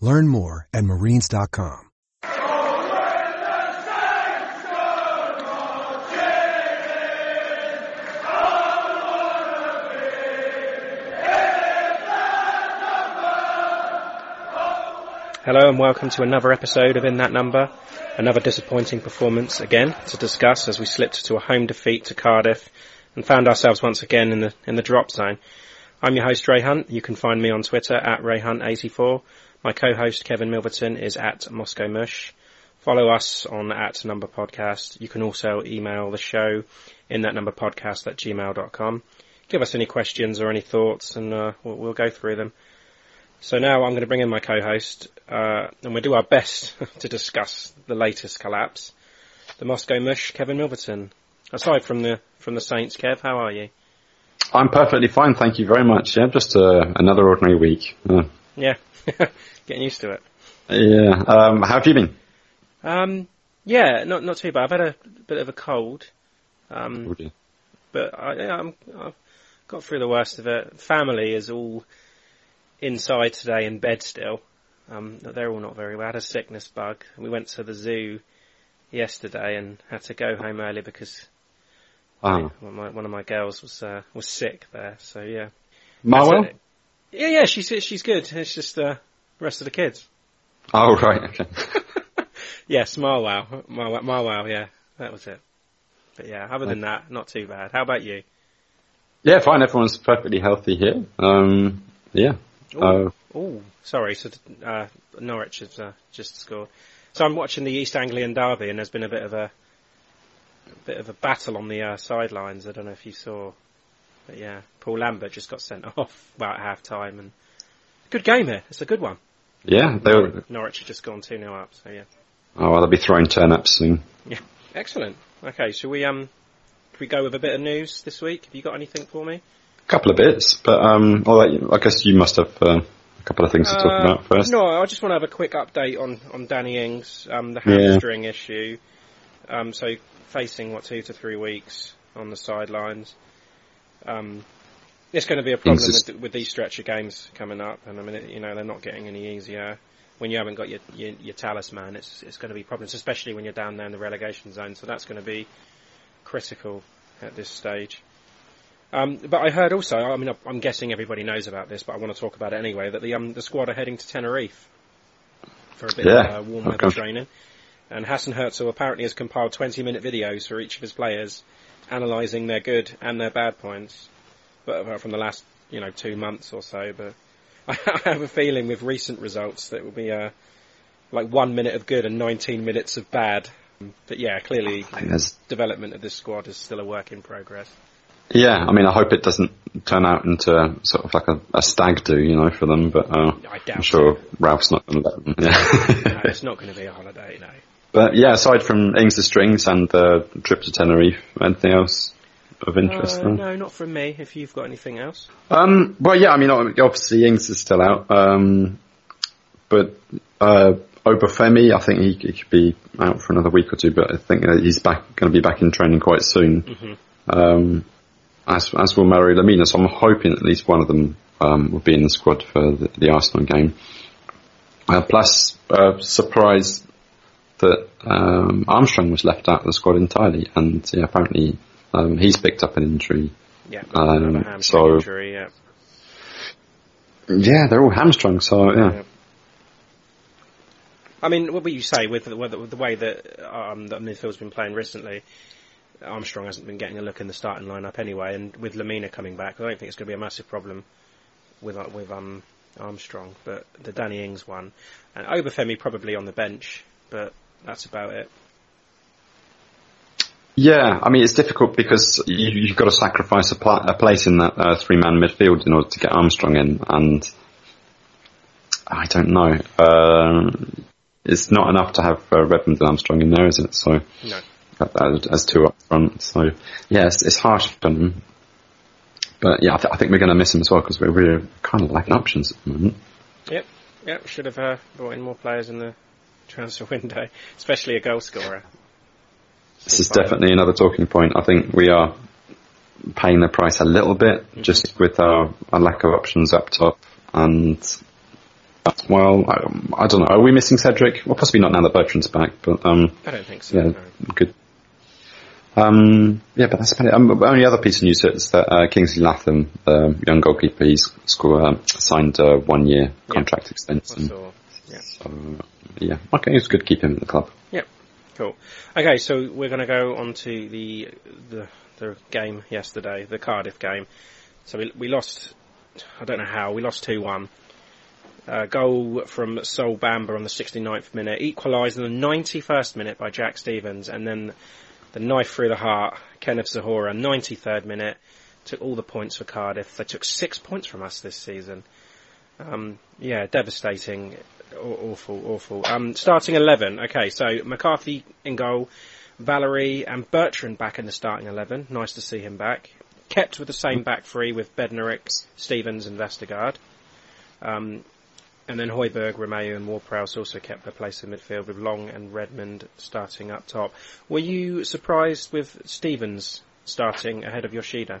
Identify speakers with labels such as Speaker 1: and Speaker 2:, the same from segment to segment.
Speaker 1: Learn more at marines.com.
Speaker 2: Hello and welcome to another episode of In That Number. Another disappointing performance again to discuss as we slipped to a home defeat to Cardiff and found ourselves once again in the in the drop zone. I'm your host Ray Hunt. You can find me on Twitter at RayHunt84. My co-host Kevin Milverton is at Moscow Mush. Follow us on at Number Podcast. You can also email the show in that number podcast at gmail.com. Give us any questions or any thoughts and uh, we'll, we'll go through them. So now I'm going to bring in my co-host, uh, and we'll do our best to discuss the latest collapse. The Moscow Mush, Kevin Milverton. Aside from the from the Saints, Kev, how are you?
Speaker 3: I'm perfectly fine, thank you very much. Yeah, just uh, another ordinary week. Uh,
Speaker 2: Yeah, getting used to it.
Speaker 3: yeah. Um, how have you been?
Speaker 2: Um, yeah, not not too bad. I've had a bit of a cold, um,
Speaker 3: Oh,
Speaker 2: but I, yeah, I'm, I've got through the worst of it. Family is all inside today in bed still. Um, they're all not very well. I had a sickness bug. We went to the zoo yesterday and had to go home early because one of my, one of my girls was uh, was sick there. So yeah,
Speaker 3: Marwell?
Speaker 2: Yeah, yeah, she's she's good. It's just uh, the rest of the kids.
Speaker 3: Oh, right, okay.
Speaker 2: Yes, Marwow, Marwow, Marwow, yeah, that was it. But yeah, other than that, not too bad. How about you?
Speaker 3: yeah, fine, everyone's perfectly healthy here. Um, yeah. Uh,
Speaker 2: Oh, sorry. So uh, Norwich has uh, just scored. So I'm watching the East Anglian derby, and there's been a bit of a, a bit of a battle on the uh, sidelines. I don't know if you saw, but yeah, Paul Lambert just got sent off about half time, and good game here. It's a good one.
Speaker 3: yeah, they were,
Speaker 2: Norwich had just gone two 0 up. So yeah,
Speaker 3: oh, well, they'll be throwing turnips soon.
Speaker 2: yeah, excellent. Okay, shall we um, we go with a bit of news this week? Have you got anything for me?
Speaker 3: A couple of bits, but, um, right, I guess you must have, uh, a couple of things to talk
Speaker 2: Uh,
Speaker 3: about first.
Speaker 2: No, I just want to have a quick update on, on Danny Ings, um, the
Speaker 3: Yeah.
Speaker 2: hamstring issue. Um, so facing what two to three weeks on the sidelines. Um, it's going to be a problem with, with these stretcher games coming up, and I mean, it- you know, they're not getting any easier. When you haven't got your, your, your talisman, it's it's going to be problems, especially when you're down there in the relegation zone. So that's going to be critical at this stage. Um, but I heard also, I mean, I'm guessing everybody knows about this, but I want to talk about it anyway, that the, um, the squad are heading to Tenerife for a bit
Speaker 3: Yeah.
Speaker 2: of uh, warm weather
Speaker 3: gosh.
Speaker 2: training. And Hasenhüttl apparently has compiled 20 minute videos for each of his players, analysing their good and their bad points, but uh, from the last, you know, two months or so. But I have a feeling with recent results that it will be, uh, like one minute of good and 19 minutes of bad. But yeah, clearly development of this squad is still a work in progress.
Speaker 3: yeah, I mean, I hope it doesn't turn out into sort of like a, a stag do, you know, for them, but, uh,
Speaker 2: I
Speaker 3: I'm sure
Speaker 2: it.
Speaker 3: Ralph's not going to let them.
Speaker 2: No, it's not going to be a holiday, no.
Speaker 3: But yeah, aside from Ings' strings and the trip to Tenerife, anything else of interest?
Speaker 2: Uh,
Speaker 3: then?
Speaker 2: no, not from me. If you've got anything else,
Speaker 3: Um, well, yeah, I mean, obviously Ings is still out, um, but uh, Obafemi, I think he, he, could be out for another week or two, but I think he's back going to be back in training quite soon. Mm-hmm. Um, as as will Mario Lemina, so I'm hoping at least one of them um, will be in the squad for the, the Arsenal game. Uh, plus, uh, surprised that um, Armstrong was left out of the squad entirely, and yeah, apparently um, he's picked up an injury.
Speaker 2: Yeah, um, so injury, yeah.
Speaker 3: Yeah, they're all hamstrung, so yeah. yeah.
Speaker 2: I mean, what would you say with the, with the way that um, that midfield's been playing recently? Armstrong hasn't been getting a look in the starting lineup anyway, and with Lemina coming back, I don't think it's going to be a massive problem with uh, with um, Armstrong. But the Danny Ings one, and Obafemi probably on the bench, but that's about it.
Speaker 3: Yeah, I mean it's difficult because you, have got to sacrifice a, pl- a place in that uh, three-man midfield in order to get Armstrong in, and I don't know. Uh, it's not enough to have uh, Redmond and Armstrong in there, is it? So
Speaker 2: no.
Speaker 3: as, as two up front. So yeah, it's, it's harsh for them. But yeah, I, th- I think we're going to miss him as well because we're really kind of lacking options at the moment.
Speaker 2: Yep, yep. Should have uh, brought in more players in the transfer window, especially a goal scorer.
Speaker 3: This is definitely another talking point. I think we are paying the price a little bit mm-hmm. just with our, our, lack of options up top. And well, I, I, don't know. Are we missing Cedric? Well, possibly not now that Bertrand's back, but um,
Speaker 2: I don't think so.
Speaker 3: Yeah, no. good. Um, yeah, but that's about it. Um, only other piece of news is that uh, Kingsley Latham, the young goalkeeper, he's scored, uh, signed a one-year contract yeah. extension.
Speaker 2: yeah.
Speaker 3: So, yeah, okay, it's good to keep him in the club.
Speaker 2: Yep, cool. Okay, so we're going to go on to the, the the game yesterday, the Cardiff game. So we we lost. I don't know how we lost two one. Uh, goal from Sol Bamba on the 69th minute, equalised in the 91st minute by Jack Stevens, and then the knife through the heart, Kenneth Zohore, 93rd minute, took all the points for Cardiff. They took six points from us this season. Um, yeah, devastating, awful, awful. Um, starting 11, okay, so McCarthy in goal, Valery and Bertrand back in the starting 11. Nice to see him back. Kept with the same back three with Bednarek, Stevens and Vestergaard. Um, and then Højbjerg, Romeu and Ward-Prowse also kept their place in midfield with Long and Redmond starting up top. Were you surprised with Stevens starting ahead of Yoshida?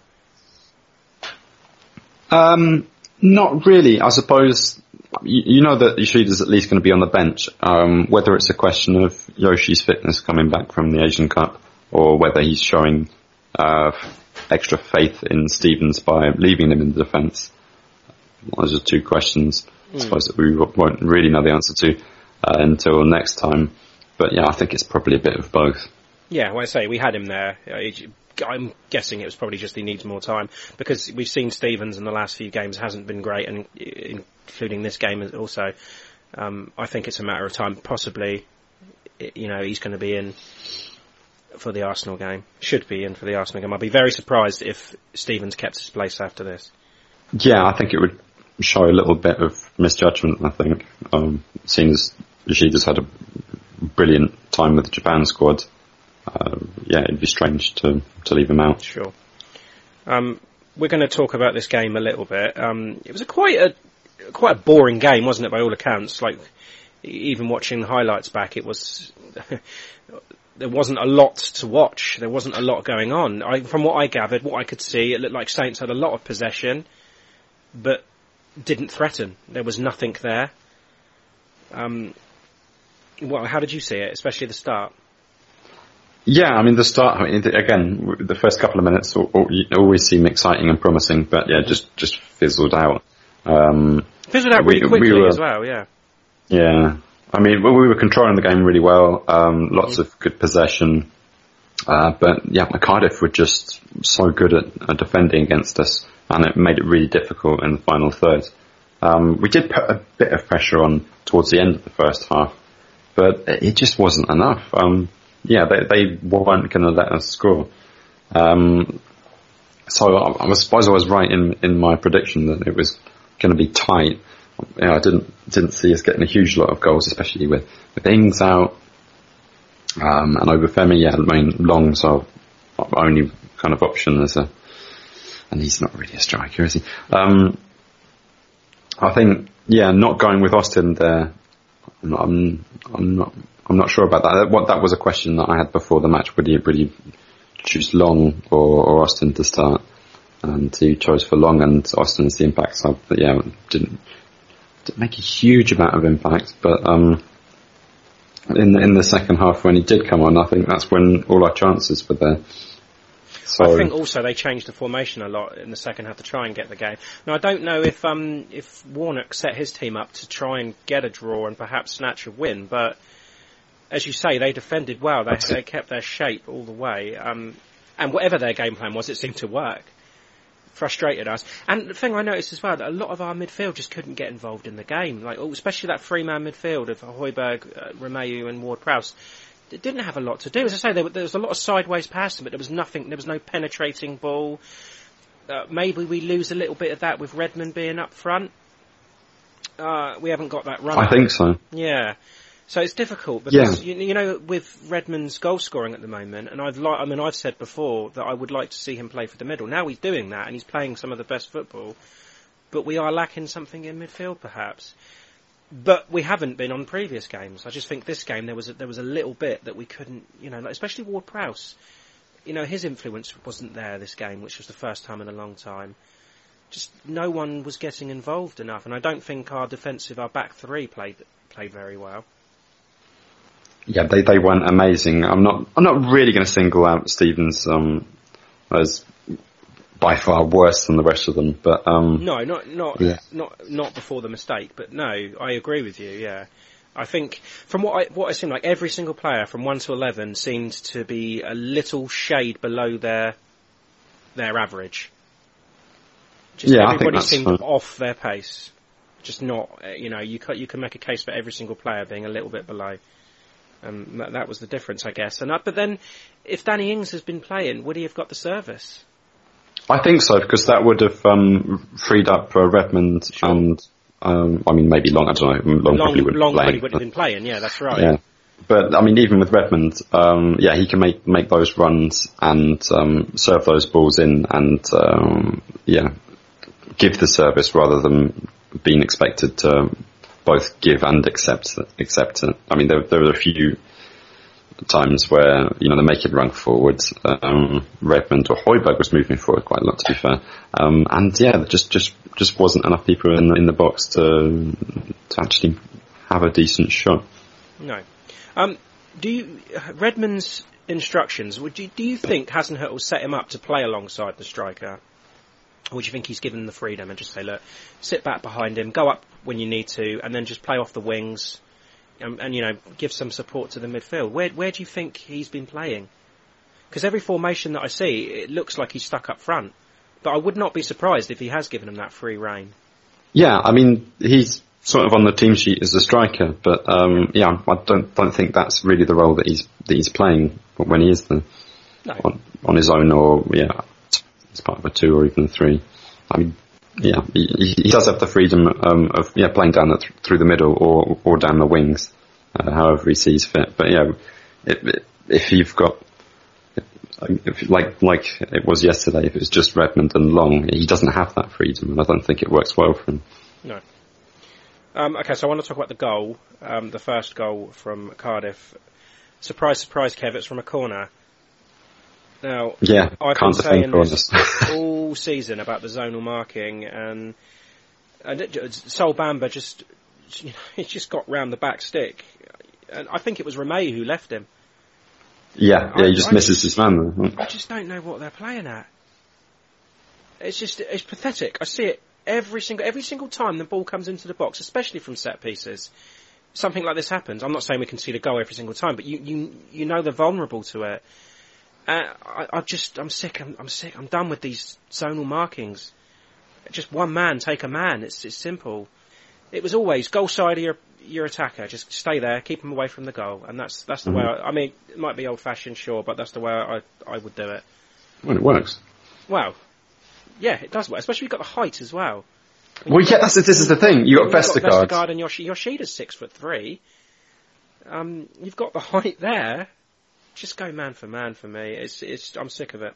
Speaker 3: Um, not really. I suppose you, know that Yoshida's at least going to be on the bench. Um, whether it's a question of Yoshi's fitness coming back from the Asian Cup or whether he's showing uh, extra faith in Stevens by leaving him in the defence. Those are two questions. I hmm. suppose that we won't really know the answer to uh, until next time. But yeah, I think it's probably a bit of both.
Speaker 2: Yeah, well, I say we had him there. Uh, I'm guessing it was probably just he needs more time because we've seen Stevens in the last few games hasn't been great, and including this game also. Um, I think it's a matter of time. Possibly, you know, he's going to be in for the Arsenal game. Should be in for the Arsenal game. I'd be very surprised if Stevens kept his place after this.
Speaker 3: Yeah, I think it would show a little bit of misjudgment, I think. Um, seeing as just had a brilliant time with the Japan squad, uh, yeah, it'd be strange to, to leave him out.
Speaker 2: Sure. Um, we're going to talk about this game a little bit. Um, it was a quite a quite a boring game, wasn't it? By all accounts, like even watching the highlights back, it was there wasn't a lot to watch. There wasn't a lot going on. I, from what I gathered, what I could see, it looked like Saints had a lot of possession, but didn't threaten. There was nothing there. Um, well, how did you see it, especially the start?
Speaker 3: Yeah, I mean the start. I mean, again, the first couple of minutes always seem exciting and promising, but yeah, just just fizzled out. Um,
Speaker 2: fizzled out really we, quickly we were, as well. Yeah.
Speaker 3: Yeah, I mean, we were controlling the game really well. Um, lots mm-hmm. of good possession, uh, but yeah, Cardiff were just so good at, at defending against us and it made it really difficult in the final third. Um, we did put a bit of pressure on towards the end of the first half, but it just wasn't enough. Um, yeah, they, they weren't going to let us score. Um, so I, I, suppose I was right in, in my prediction that it was going to be tight. Yeah, I didn't didn't see us getting a huge lot of goals, especially with with Ings out um, and Obafemi. Yeah, I mean Long's our only kind of option as a and he's not really a striker, is he? Um, I think, yeah, not going with Austin there I'm not, I'm, I'm not, I'm not sure about that. What that was a question that I had before the match. Would he, would he choose Long or, or Austin to start? And he chose for Long, and Austin's the impact sub. But yeah, didn't, didn't make a huge amount of impact. But um, in the, in the second half when he did come on, I think that's when all our chances were there.
Speaker 2: So I think also they changed the formation a lot in the second half to try and get the game. Now I don't know if um, if Warnock set his team up to try and get a draw and perhaps snatch a win, but as you say, they defended well. They, they kept their shape all the way, um, and whatever their game plan was, it seemed to work. Frustrated us, and the thing I noticed as well that a lot of our midfield just couldn't get involved in the game. Like, oh, especially that three-man midfield of Højbjerg, uh, Romeu, and Ward-Prowse it didn't have a lot to do. As I say, there, there was a lot of sideways passing, but there was nothing. There was no penetrating ball. Uh, maybe we lose a little bit of that with Redmond being up front. Uh, we haven't got that run.
Speaker 3: I think so.
Speaker 2: Yeah. So it's difficult because yeah. you, you, know with Redmond's goal scoring at the moment, and I've li- I mean I've said before that I would like to see him play for the middle. Now he's doing that and he's playing some of the best football, but we are lacking something in midfield perhaps but we haven't been on previous games. I just think this game there was a, there was a little bit that we couldn't, you know, especially Ward Prowse. You know, his influence wasn't there this game, which was the first time in a long time. Just no one was getting involved enough, and I don't think our defensive, our back three played played very well.
Speaker 3: Yeah, they they weren't amazing. I'm not I'm not really going to single out Stevens um, as by far worse than the rest of them. But um,
Speaker 2: no, not not yeah. not not before the mistake. But no, I agree with you. Yeah, I think from what I what I seem like every single player from one to eleven seemed to be a little shade below their their average. Just yeah, everybody seemed fun. off their pace. Just not, you know, you can, you can make a case for every single player being a little bit below. And that, that was the difference, I guess. And uh, but then, if Danny Ings has been playing, would he have got the service?
Speaker 3: I think so because that would have um, freed up uh, Redmond sure. and um, I mean maybe Long. I don't know. Long,
Speaker 2: Long
Speaker 3: probably would
Speaker 2: Long
Speaker 3: playing,
Speaker 2: would have been playing. Yeah, that's right.
Speaker 3: Yeah. But I mean, even with Redmond, um, yeah, he can make make those runs and um, serve those balls in, and um, yeah, give the service rather than being expected to both give and accept accept it. I mean, there there are a few times where, you know, they make it run forward. Um, Redmond or Højbjerg was moving forward quite a lot, to be fair. Um, and yeah, just, just, just wasn't enough people in, in the box to, to actually have a decent shot.
Speaker 2: No. Um, do you, Redmond's instructions, would you, do you think Hasenhüttl will set him up to play alongside the striker? Or do you think he's given the freedom and just say, look, sit back behind him, go up when you need to, and then just play off the wings, and, and, you know give some support to the midfield. Where where do you think he's been playing? Because every formation that I see, it looks like he's stuck up front. But I would not be surprised if he has given him that free reign.
Speaker 3: Yeah, I mean he's sort of on the team sheet as a striker, but um, yeah, I don't don't think that's really the role that he's that he's playing when he is the no. on, on his own or yeah, as part of a two or even a three. I mean, yeah, he, he does have the freedom um, of yeah playing down the th- through the middle or or down the wings, uh, however he sees fit. But yeah, it, it, if you've got if, like like it was yesterday, if it's just Redmond and Long, he doesn't have that freedom, and I don't think it works well for him.
Speaker 2: No. Um, okay, so I want to talk about the goal, um, the first goal from Cardiff. Surprise, surprise, Kev! It's from a corner. Now,
Speaker 3: yeah,
Speaker 2: I've been saying this all season about the zonal marking, and and it, Sol Bamba just you know, he just got round the back stick, and I think it was Romeu who left him.
Speaker 3: Yeah, yeah, he just I, misses his man.
Speaker 2: I just don't know what they're playing at. It's just it's pathetic. I see it every single every single time the ball comes into the box, especially from set pieces. Something like this happens. I'm not saying we can see the goal every single time, but you you you know they're vulnerable to it. Uh, I, I just, I'm sick. I'm, I'm sick. I'm done with these zonal markings. Just one man take a man. It's, it's simple. It was always goal side of your, your attacker. Just stay there, keep him away from the goal, and that's that's the mm-hmm. way. I, I, mean, it might be old fashioned, sure, but that's the way I I would do it.
Speaker 3: Well, it works.
Speaker 2: Well, yeah, it does work. Especially if you've got the height as well.
Speaker 3: well, yeah, that's this is the thing. You've got Vestergaard.
Speaker 2: Vestergaard and Yoshi, Yoshida's six foot three. Um, you've got the height there just go man for man for me. It's it's I'm sick of it.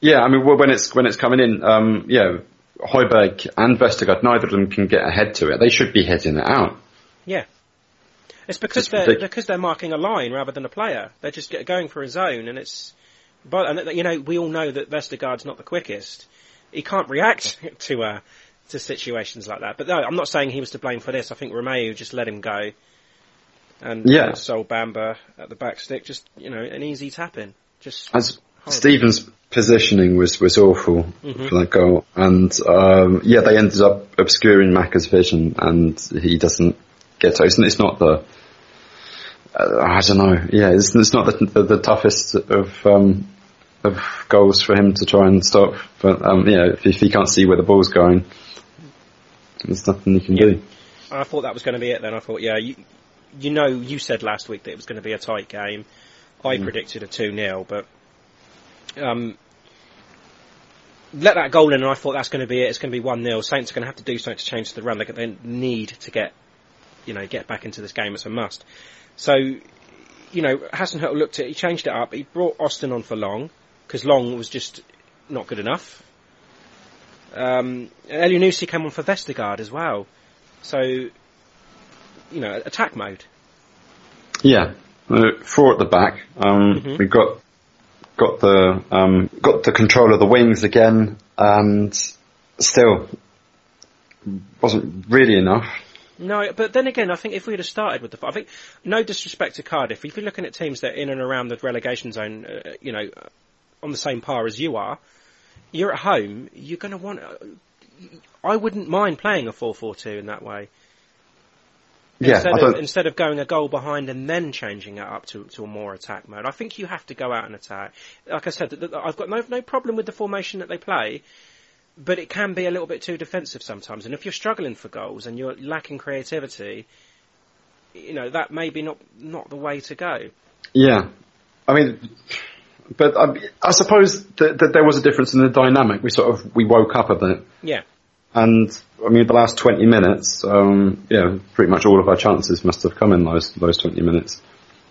Speaker 3: Yeah, I mean when it's when it's coming in, um, yeah, Højbjerg and Vestergaard, neither of them can get ahead to it. They should be heading it out.
Speaker 2: Yeah. It's because
Speaker 3: Just
Speaker 2: they're
Speaker 3: ridic-
Speaker 2: because they're marking a line rather than a player. They're just get going for a zone, and it's. But and you know we all know that Vestergaard's not the quickest. He can't react to uh, to situations like that. But no, I'm not saying he was to blame for this. I think Romeu just let him go, and
Speaker 3: Yeah.
Speaker 2: uh, Sol Bamba at the back stick, just you know an easy tap in. Just
Speaker 3: As
Speaker 2: horrible.
Speaker 3: Stevens' positioning was, was awful
Speaker 2: Mm-hmm.
Speaker 3: for that goal, and um, yeah, they ended up obscuring Macca's vision, and he doesn't get to. It's, it's not the. Uh, I don't know. Yeah, it's, it's not the, the, the toughest of um, of goals for him to try and stop. But um, yeah, if, if he can't see where the ball's going, there's nothing he can do.
Speaker 2: I thought that was going to be it. Then I thought, yeah, you, you know, you said last week that it was going to be a tight game. I predicted a two 0 but um, let that goal in, and I thought that's going to be it. It's going to be one 0 Saints are going to have to do something to change the run. They, they need to get, you know, get back into this game. It's a must. So, you know, Hasenhüttl looked at, it, he changed it up. He brought Austin on for Long because Long was just not good enough. Um, Elyounoussi came on for Vestergaard as well. So, you know, attack mode.
Speaker 3: Yeah, uh, four at the back. Um,
Speaker 2: Mhm.
Speaker 3: We got got the um, got the control of the wings again, and still wasn't really enough.
Speaker 2: No, but then again, I think if we'd have started with the, I think, no disrespect to Cardiff, if you're looking at teams that are in and around the relegation zone, uh, you know, uh, on the same par as you are, you're at home, you're going to want. Uh, I wouldn't mind playing a 4-4-2 in that way.
Speaker 3: Yeah,
Speaker 2: instead,
Speaker 3: I
Speaker 2: of, instead of going a goal behind and then changing it up to, to a more attack mode. I think you have to go out and attack. Like I said, I've got no, no problem with the formation that they play, but it can be a little bit too defensive sometimes. And if you're struggling for goals and you're lacking creativity, you know, that may be not, not the way to go.
Speaker 3: Yeah, I mean, but I, I suppose that, that there was a difference in the dynamic. We sort of we woke up a bit,
Speaker 2: Yeah.
Speaker 3: And I mean, the last twenty minutes, um, yeah, pretty much all of our chances must have come in those those twenty minutes.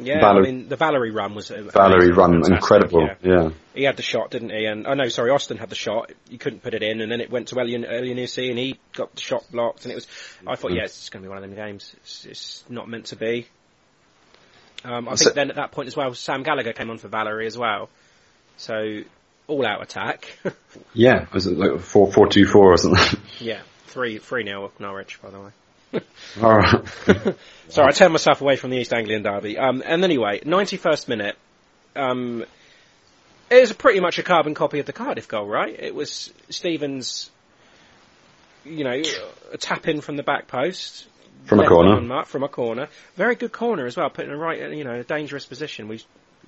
Speaker 2: Yeah,
Speaker 3: Valery-
Speaker 2: I mean, the Valery run was
Speaker 3: Valery
Speaker 2: amazing,
Speaker 3: run
Speaker 2: fantastic,
Speaker 3: incredible,
Speaker 2: yeah.
Speaker 3: yeah.
Speaker 2: He had the shot, didn't he? And oh no, sorry, Austin had the shot. He couldn't put it in, and then it went to Elian Elyounoussi, and he got the shot blocked. And it was, I thought, yeah, it's going to be one of them games. It's, it's not meant to be. Um, I
Speaker 3: So-
Speaker 2: think then at that point as well, Sam Gallagher came on for Valery as well. So all out attack.
Speaker 3: Yeah, was it like four four two four or something?
Speaker 2: yeah, three three nil Norwich, by the way.
Speaker 3: All right.
Speaker 2: Sorry, I turned myself away from the East Anglian derby. Um, and anyway, 91st minute. Um, it was pretty much a carbon copy of the Cardiff goal, right? It was Stevens, you know, a tap in from the back post.
Speaker 3: From a corner.
Speaker 2: mark, from a corner. Very good corner as well, putting a right, you know, a dangerous position. We,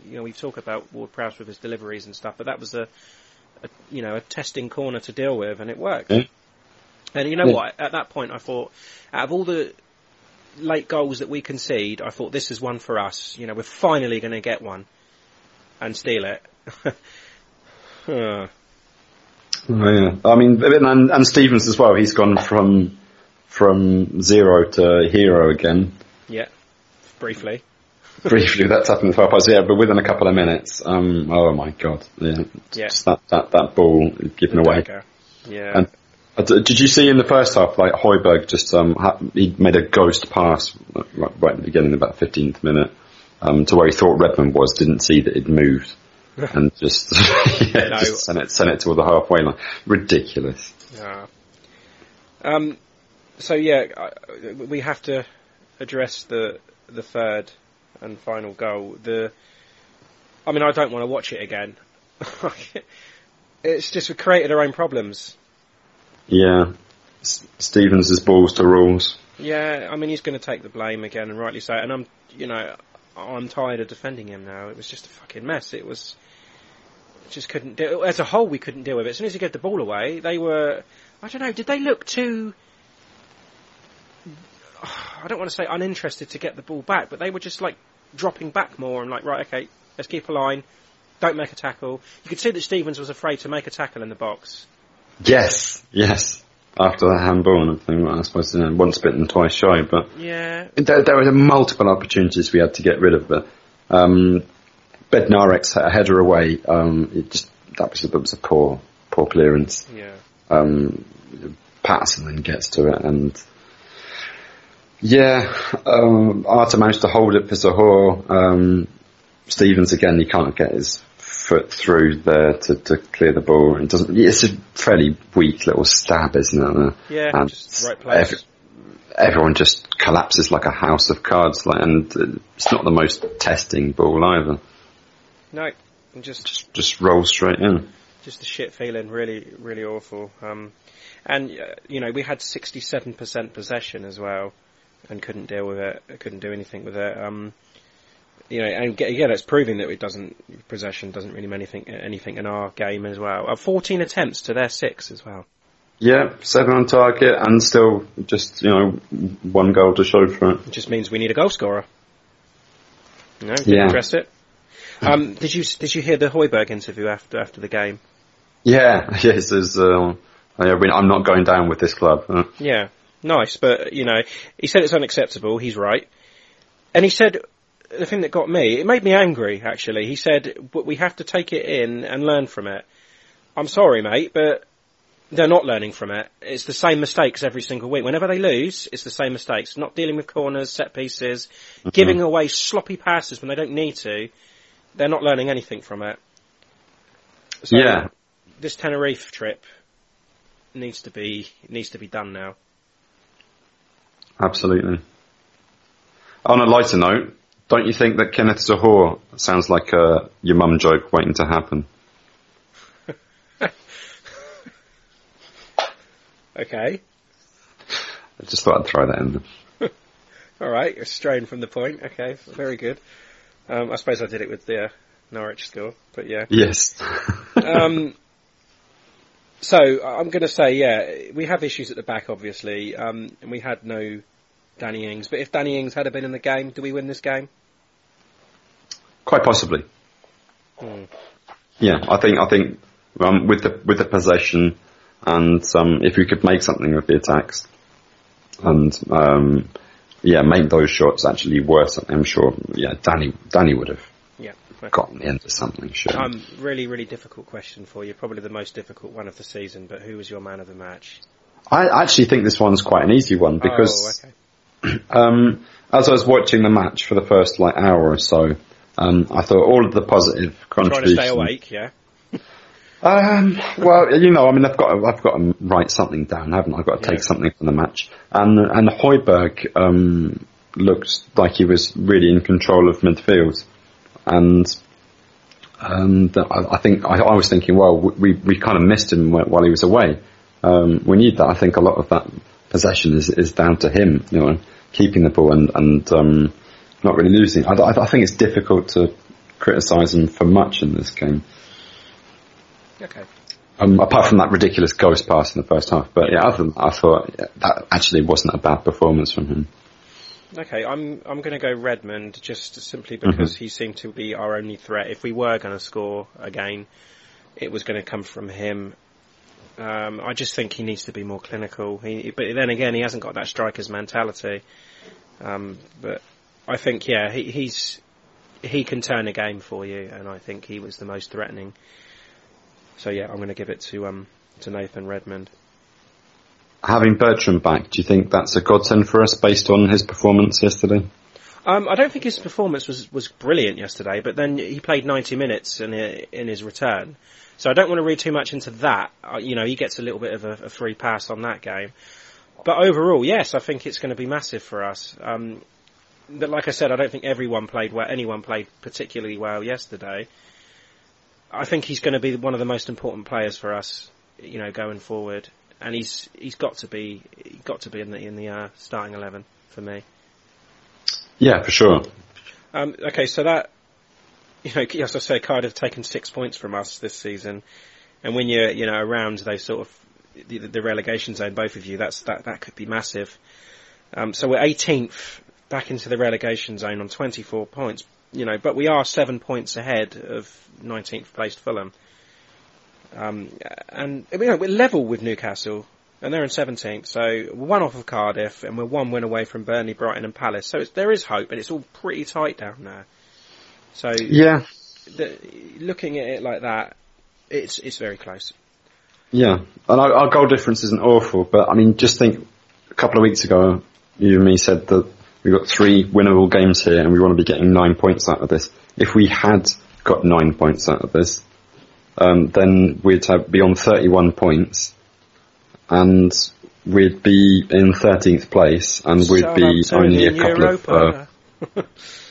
Speaker 2: you know, we've talked about Ward Prowse with his deliveries and stuff, but that was a, a you know, a testing corner to deal with, and it worked. And you know what? At that point, I thought, out of all the late goals that we concede, I thought this is one for us. You know, we're finally going to get one and steal it. Huh.
Speaker 3: Oh, yeah. I mean, and, and Stevens as well. He's gone from from zero to hero again.
Speaker 2: yeah, briefly.
Speaker 3: Briefly, that's happened in the far post. Yeah, but within a couple of minutes. Um, oh my god. Yeah.
Speaker 2: Yeah.
Speaker 3: Just that, that, that ball given away.
Speaker 2: Dagger. Yeah.
Speaker 3: And uh, did you see in the first half, like Højbjerg just um ha- he made a ghost pass like, right at the beginning, about fifteenth minute, um to where he thought Redmond was, didn't see that it moved, and just yeah,
Speaker 2: No.
Speaker 3: just sent it sent it toward the halfway line. Ridiculous.
Speaker 2: Yeah. Um, so yeah, I- we have to address the the third and final goal. The, I mean, I don't want to watch it again. it's just we created our own problems.
Speaker 3: Yeah. S- Stevens' balls to rules.
Speaker 2: Yeah, I mean, he's going to take the blame again, and rightly so. And I'm, you know, I'm tired of defending him now. It was just a fucking mess. It was just couldn't do. As a whole, we couldn't deal with it. As soon as he gave the ball away, they were. I don't know. Did they look too? I don't want to say uninterested to get the ball back, but they were just like dropping back more and like, right, okay, let's keep a line. Don't make a tackle. You could see that Stevens was afraid to make a tackle in the box.
Speaker 3: Yes, yes. After the handball and everything, I suppose you know, once bitten, twice shy. But
Speaker 2: Yeah,
Speaker 3: there, there were multiple opportunities we had to get rid of it. Um, Bednarek's a header away. Um, it just that was, that was a poor, poor clearance.
Speaker 2: yeah.
Speaker 3: Um, Patterson then gets to it, and Yeah, um, Arter managed to hold it for Zohore. Um, Stevens again, he can't get his foot through there to, to clear the ball. Doesn't. It's a fairly weak little stab, isn't it?
Speaker 2: Yeah,
Speaker 3: and
Speaker 2: just right place.
Speaker 3: Every, everyone just collapses like a house of cards, like, and it's not the most testing ball either.
Speaker 2: No, just
Speaker 3: just, just rolls straight in.
Speaker 2: Just a shit feeling, really, really awful. Um, and uh, you know, we had 67% possession as well, and couldn't deal with it. Couldn't do anything with it. Um, you know, and again, it's proving that it doesn't possession doesn't really mean anything anything in our game as well. Uh, 14 attempts to their six as well.
Speaker 3: Yeah, seven on target, and still just you know one goal to show for it.
Speaker 2: It just means we need a goal scorer. No,
Speaker 3: Yeah.
Speaker 2: address it. Um, did you did you hear the Højbjerg interview after after the game?
Speaker 3: Yeah, yes, there's. Uh, I mean, I'm not going down with this club.
Speaker 2: Yeah, nice, but you know, he said it's unacceptable. He's right, and he said the thing that got me. It made me angry. Actually, he said, "But we have to take it in and learn from it." I'm sorry, mate, but they're not learning from it. It's the same mistakes every single week. Whenever they lose, it's the same mistakes. Not dealing with corners, set pieces, mm-hmm. giving away sloppy passes when they don't need to. They're not learning anything from it. So
Speaker 3: Yeah.
Speaker 2: this Tenerife trip needs to be needs to be done now.
Speaker 3: Absolutely. On a lighter note, don't you think that Kenneth Zohore sounds like a your mum joke waiting to happen?
Speaker 2: Okay.
Speaker 3: I just thought I'd throw that in.
Speaker 2: All right, you're straying from the point. Okay, very good. Um, I suppose I did it with the uh, Norwich score, but yeah.
Speaker 3: Yes.
Speaker 2: Um, so I'm going to say, yeah, we have issues at the back, obviously, um, and we had no Danny Ings. But if Danny Ings had been in the game, do we win this game?
Speaker 3: Quite possibly.
Speaker 2: Hmm.
Speaker 3: Yeah, I think I think um, with the with the possession and um, if we could make something of the attacks and um, yeah, make those shots actually worse, I'm sure. Yeah, Danny Danny would have
Speaker 2: Yeah. Okay.
Speaker 3: gotten into something. Sure.
Speaker 2: Um, really, really difficult question for you. Probably the most difficult one of the season. But who was your man of the match?
Speaker 3: I actually think this one's quite an easy one because
Speaker 2: oh, okay.
Speaker 3: um, as I was watching the match for the first like hour or so, um, I thought all of the positive contributions.
Speaker 2: Trying to stay awake, yeah.
Speaker 3: Um, well, you know, I mean, I've got to, I've got to write something down, haven't I? I've got to take
Speaker 2: Yeah.
Speaker 3: something from the match. And and Højbjerg um, looked like he was really in control of midfield, and and I, I think I, I was thinking, well, we we kind of missed him while he was away. Um, we need that. I think a lot of that possession is is down to him, you know, keeping the ball and and um, not really losing. I, I I think it's difficult to criticise him for much in this game.
Speaker 2: Okay.
Speaker 3: Um, apart from that ridiculous ghost pass in the first half, but yeah, other than that, I thought yeah, that actually wasn't a bad performance from him.
Speaker 2: Okay, I'm I'm going to go Redmond just simply because he seemed to be our only threat. If we were going to score again, it was going to come from him. Um, I just think he needs to be more clinical. He, but then again, he hasn't got that striker's mentality. Um, but I think, yeah, he, he's he can turn a game for you, and I think he was the most threatening. So yeah, I'm going to give it to um to Nathan Redmond.
Speaker 3: Having Bertrand back, do you think that's a godsend for us based on his performance yesterday?
Speaker 2: Um, I don't think his performance was, was brilliant yesterday, but then he played 90 minutes in, in his return. So I don't want to read too much into that. Uh, you know, he gets a little bit of a, a free pass on that game. But overall, yes, I think it's going to be massive for us. Um, but like I said, I don't think everyone played well, anyone played particularly well yesterday. I think he's going to be one of the most important players for us, you know, going forward. And he's he's got to be got to be in the in the uh, starting eleven for me.
Speaker 3: Yeah, for sure.
Speaker 2: Um, okay, so that, you know, as I say, Cardiff have taken six points from us this season, and when you're, you know, around those sort of the, the relegation zone, both of you, that's that that could be massive. Um, so we're 18th back into the relegation zone on 24 points, you know, but we are seven points ahead of 19th placed Fulham. Um, and you know, we're level with Newcastle, and they're in 17th. So one off of Cardiff, and we're one win away from Burnley, Brighton, and Palace. So it's, there is hope, and it's all pretty tight down there. So
Speaker 3: Yeah,
Speaker 2: the, looking at it like that, it's it's very close.
Speaker 3: yeah. And our, our goal difference isn't awful, but I mean, just think a couple of weeks ago, you and me said that we've got three winnable games here and we want to be getting nine points out of this. If we had got nine points out of this, um, then we'd have, be on 31 points and we'd be in 13th place and we'd be only a couple Europa. of, uh,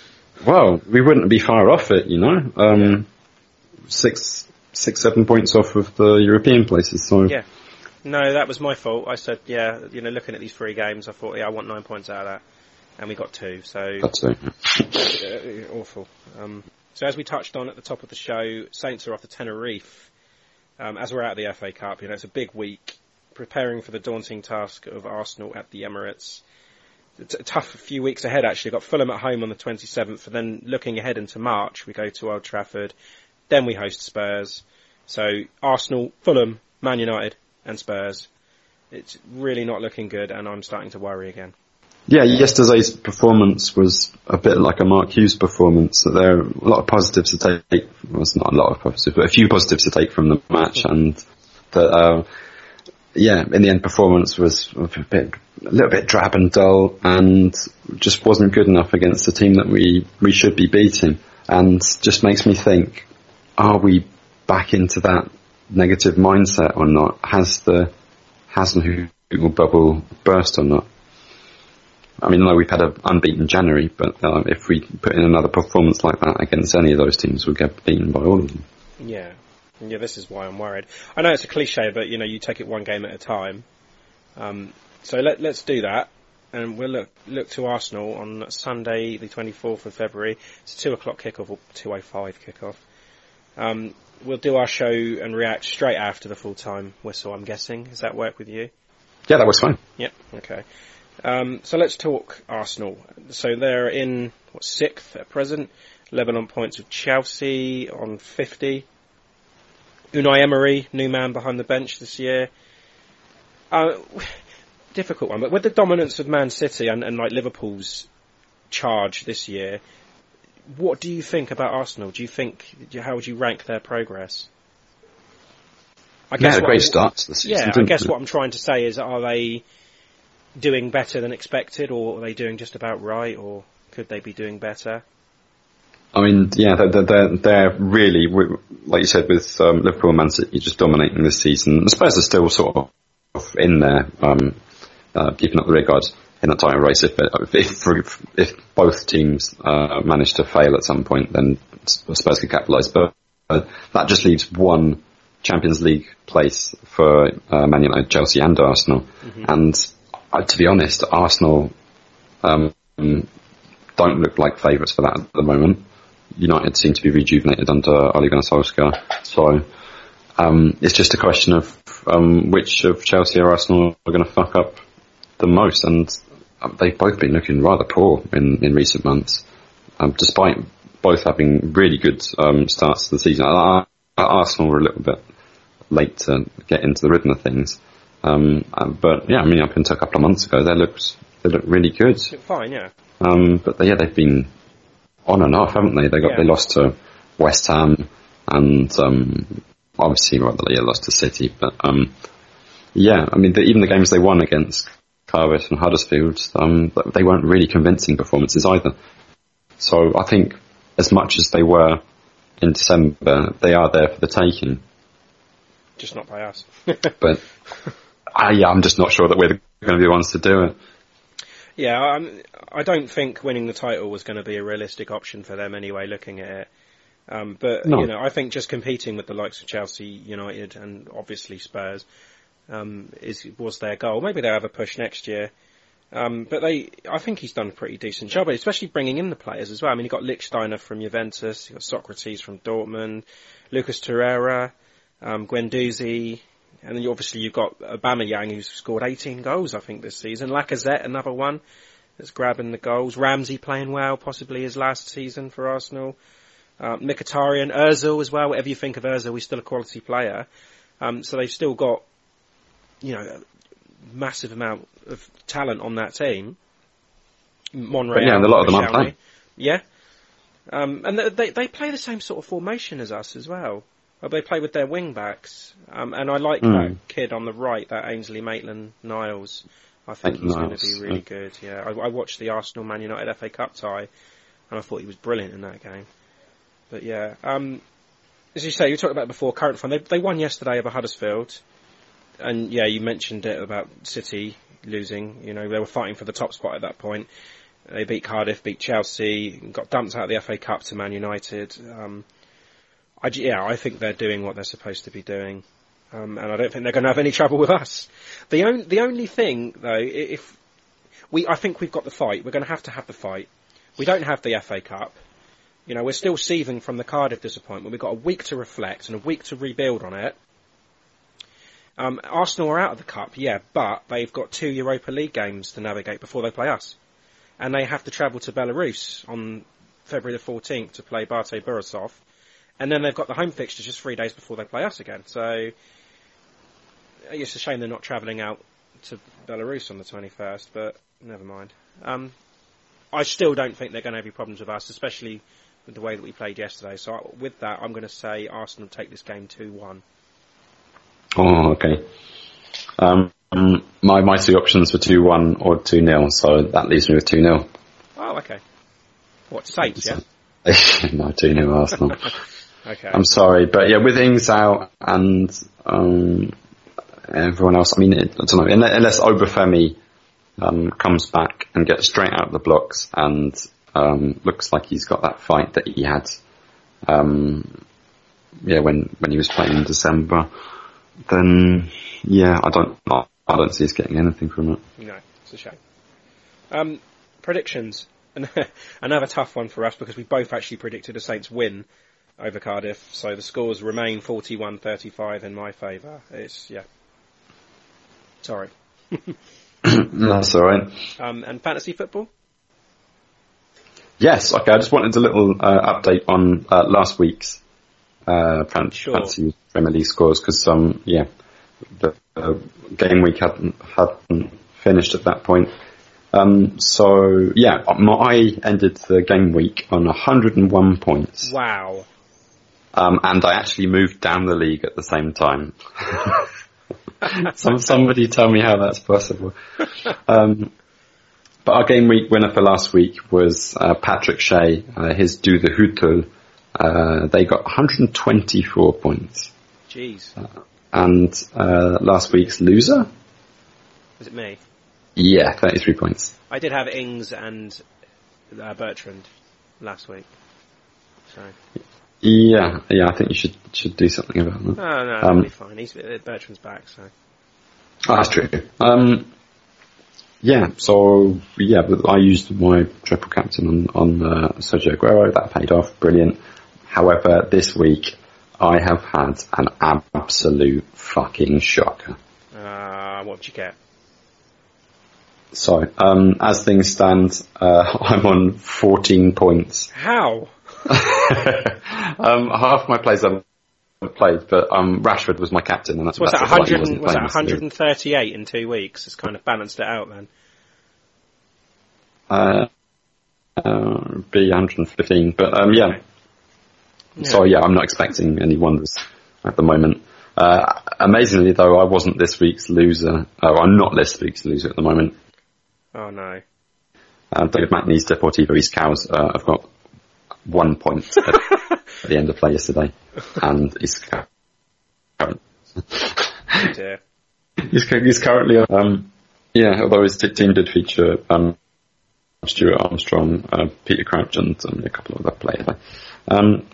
Speaker 3: well, we wouldn't be far off it, you know, um, yeah. six, six, seven points off of the European places, so.
Speaker 2: Yeah. No, that was my fault. I said, yeah, you know, looking at these three games, I thought, yeah, I want nine points out of that. And we got two, so.
Speaker 3: That's
Speaker 2: it. uh, awful. Um, so as we touched on at the top of the show, Saints are off to Tenerife. Um, as we're out of the FA Cup, you know, it's a big week preparing for the daunting task of Arsenal at the Emirates. It's a tough few weeks ahead actually. Got Fulham at home on the 27th and then looking ahead into March, we go to Old Trafford. Then we host Spurs. So Arsenal, Fulham, Man United and Spurs. It's really not looking good and I'm starting to worry again.
Speaker 3: Yeah, yesterday's performance was a bit like a Mark Hughes performance. That there are a lot of positives to take. Well, it's not a lot of positives, but a few positives to take from the match, and that uh, yeah, in the end, performance was a, bit, a little bit drab and dull, and just wasn't good enough against the team that we we should be beating, and just makes me think: Are we back into that negative mindset or not? Has the Hasenhüttl bubble burst or not? I mean, we've had an unbeaten January, but uh, if we put in another performance like that against any of those teams, we'll get beaten by all of them.
Speaker 2: Yeah, yeah, this is why I'm worried. I know it's a cliche, but you know, you take it one game at a time. Um, so let, let's do that, and we'll look look to Arsenal on Sunday, the 24th of February. It's a two o'clock kickoff or 2:05 kickoff. Um, we'll do our show and react straight after the full time whistle. I'm guessing. Does that work with you?
Speaker 3: Yeah, that was fine.
Speaker 2: Yep. Okay. Um, so let's talk Arsenal. So they're in what sixth at present, 11 on points with Chelsea on 50. Unai Emery, new man behind the bench this year. Uh, difficult one, but with the dominance of Man City and, and like Liverpool's charge this year, what do you think about Arsenal? Do you think how would you rank their progress?
Speaker 3: I guess yeah, a great start to the
Speaker 2: season. Yeah, I guess what I'm trying to say is, are they doing better than expected, or are they doing just about right, or could they be doing better?
Speaker 3: I mean, yeah, they're, they're, they're really, like you said, with um, Liverpool and Man City just dominating this season. I suppose they're still sort of in there, um, uh, keeping up the rear guards in the title race. If if, if, if both teams uh, manage to fail at some point, then Spurs could capitalise. But uh, that just leaves one Champions League place for uh, Man United, Chelsea, and Arsenal. Mm-hmm. And uh, to be honest, Arsenal um, don't look like favourites for that at the moment. United seem to be rejuvenated under Ole Gunnar Solskjaer. So um, it's just a question of um, which of Chelsea or Arsenal are going to fuck up the most, and um, they've both been looking rather poor in, in recent months, um, despite both having really good um, starts to the season. Arsenal were a little bit late to get into the rhythm of things, um, but yeah, I mean, up until a couple of months ago, they looked they looked really good.
Speaker 2: Fine, yeah.
Speaker 3: but they, yeah, they've been on and off, haven't they? They got yeah. they lost to West Ham and um, obviously well, they lost to City, but um, yeah, I mean the, even the games they won against Cardiff and Huddersfield, um, they weren't really convincing performances either. So I think as much as they were in December, they are there for the taking.
Speaker 2: Just not by us.
Speaker 3: but I, yeah, I'm just not sure that we're going to be the ones to do it.
Speaker 2: Yeah, I'm, I don't think winning the title was going to be a realistic option for them anyway. Looking at it, um, but no. you know, I think just competing with the likes of Chelsea, United, and obviously Spurs um, is was their goal. Maybe they'll have a push next year. Um, but they, I think he's done a pretty decent job, especially bringing in the players as well. I mean, he got Lichtsteiner from Juventus, he got Sokratis from Dortmund, Lucas Torreira, um, Guendouzi, and then you, obviously you've got Aubameyang who's scored 18 goals, I think, this season. Lacazette, another one that's grabbing the goals. Ramsey playing well, possibly his last season for Arsenal. Uh, Mkhitaryan, Ozil as well. Whatever you think of Ozil, he's still a quality player. Um, so they've still got, you know, a massive amount of talent on that team. Monreal,
Speaker 3: yeah, and a lot of them aren't playing.
Speaker 2: Yeah. Um, and they they play the same sort of formation as us as well. Well, they play with their wing backs, um, and I like mm. that kid on the right, that Ainsley Maitland Niles. I think he's going to be really
Speaker 3: yeah.
Speaker 2: good. Yeah, I, I watched the Arsenal Man United FA Cup tie, and I thought he was brilliant in that game. But yeah, um, as you say, you talked about it before current form. They they won yesterday over Huddersfield, and yeah, you mentioned it about City losing. You know, they were fighting for the top spot at that point. They beat Cardiff, beat Chelsea, got dumped out of the FA Cup to Man United. Um, I, yeah, I think they're doing what they're supposed to be doing, um, and I don't think they're going to have any trouble with us. The only the only thing though, if we, I think we've got the fight. We're going to have to have the fight. We don't have the FA Cup. You know, we're still seething from the Cardiff disappointment. We've got a week to reflect and a week to rebuild on it. Um, Arsenal are out of the cup, yeah, but they've got two Europa League games to navigate before they play us, and they have to travel to Belarus on February the 14th to play Bate Borisov, and then they've got the home fixture just three days before they play us again. So it's a shame they're not travelling out to Belarus on the 21st, but never mind. Um, I still don't think they're going to have any problems with us, especially with the way that we played yesterday. So I- with that, I'm going to say Arsenal take this game 2-1.
Speaker 3: Oh, okay. Um, my my two options were two one or two 0 so that leaves me with two 0
Speaker 2: Oh, okay. What, Saints, yeah?
Speaker 3: no, two 0 Arsenal.
Speaker 2: Okay.
Speaker 3: I'm sorry, but yeah, with Ings out and um, everyone else, I mean, it, I don't know, unless, unless Obafemi um, comes back and gets straight out of the blocks and um, looks like he's got that fight that he had, um, yeah, when when he was playing in December, then yeah, I don't, I don't see us getting anything from it.
Speaker 2: No, it's a shame. Um, predictions. Another tough one for us because we both actually predicted a Saints win over Cardiff, so the scores remain 41-35 in my favour. It's, yeah. Sorry.
Speaker 3: That's all right.
Speaker 2: Um, and fantasy football?
Speaker 3: Yes, okay. I just wanted a little uh, update on uh, last week's uh, fan-
Speaker 2: Sure.
Speaker 3: fantasy Premier League scores because, um, yeah, the uh, game week hadn't hadn't finished at that point. Um, so yeah, I ended the game week on 101 points,
Speaker 2: Wow.
Speaker 3: Um, and I actually moved down the league at the same time. Some, somebody tell me how that's possible. Um, but our game week winner for last week was uh, Patrick Shea. Uh, his Do the Hutul. Uh, they got 124 points.
Speaker 2: Jeez.
Speaker 3: And uh, last week's loser?
Speaker 2: Was it me?
Speaker 3: Yeah, 33 points.
Speaker 2: I did have Ings and uh, Bertrand last week. So.
Speaker 3: Yeah, yeah, I think you should should do something about that.
Speaker 2: Oh, no,
Speaker 3: Um,
Speaker 2: that'll be fine. He's, uh, Bertrand's back, so.
Speaker 3: Oh, that's true. Um, yeah, so yeah, but I used my triple captain on on uh, Sergio Aguero. That paid off, brilliant. However, this week I have had an absolute fucking shocker.
Speaker 2: Uh, what did you get?
Speaker 3: So, um, as things stand, uh, I'm on 14 points.
Speaker 2: How?
Speaker 3: um, half my plays I've played, but um, Rashford was my captain, and that's
Speaker 2: that,
Speaker 3: that's he
Speaker 2: 100,
Speaker 3: wasn't
Speaker 2: and- was that 138 in two weeks? It's kind of balanced it out then.
Speaker 3: Uh, uh, be 115, but um, yeah. So yeah, I'm not expecting any wonders at the moment. Uh, amazingly though, I wasn't this week's loser. Oh, I'm not this week's loser at the moment.
Speaker 2: Oh no.
Speaker 3: Uh, David Matney's Deportivo East Cows uh, have got one point at, at the end of play yesterday, and he's current,
Speaker 2: dear.
Speaker 3: he's, he's currently um, yeah. Although his team did feature um, Stuart Armstrong, uh, Peter Crouch, and um, a couple of other players. Um,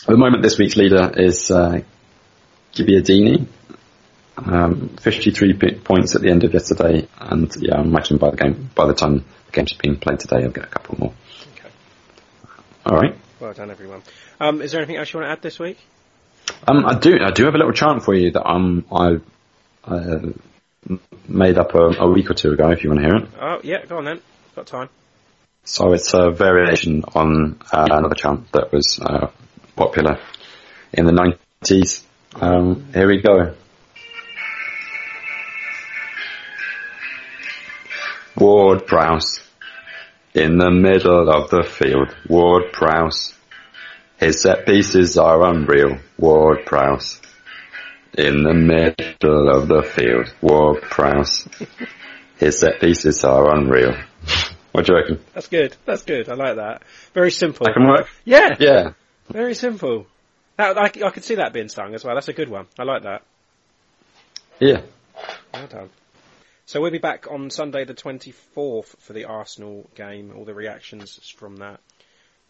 Speaker 3: at the moment, this week's leader is uh, Gibiadini. Um, 53 p- points at the end of yesterday, and yeah, I imagine by the game, by the time the game's been played today, I'll get a couple more. All right.
Speaker 2: Well done, everyone. Um, is there anything else you want to add this week?
Speaker 3: Um, I do. I do have a little chant for you that um I uh, made up a, a week or two ago. If you want to hear it.
Speaker 2: Oh, yeah, go on then. Got time.
Speaker 3: So it's a variation on uh, another chant that was uh, popular in the nineties. Um, here we go. Ward Prowse in the middle of the field. Ward Prowse. His set pieces are unreal. Ward Prowse. In the middle of the field. Ward Prowse. his set pieces are unreal. What do you reckon?
Speaker 2: That's good. That's good. I like that. Very simple.
Speaker 3: That can work.
Speaker 2: Yeah.
Speaker 3: Yeah.
Speaker 2: Very simple. That, I, I could see that being sung as well. That's a good one. I like that.
Speaker 3: Yeah.
Speaker 2: Well done. So we'll be back on Sunday the 24th for the Arsenal game, all the reactions from that.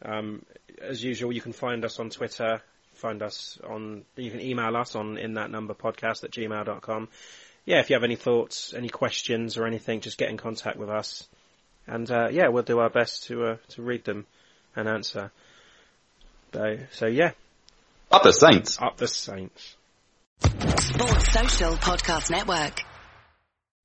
Speaker 2: Um, as usual, you can find us on Twitter, find us on, you can email us on in that number podcast at gmail.com. Yeah, if you have any thoughts, any questions or anything, just get in contact with us. And, uh, yeah, we'll do our best to, uh, to read them and answer. So, so yeah,
Speaker 3: Up the Saints.
Speaker 2: up the Saints.
Speaker 4: Sports Social Podcast Network.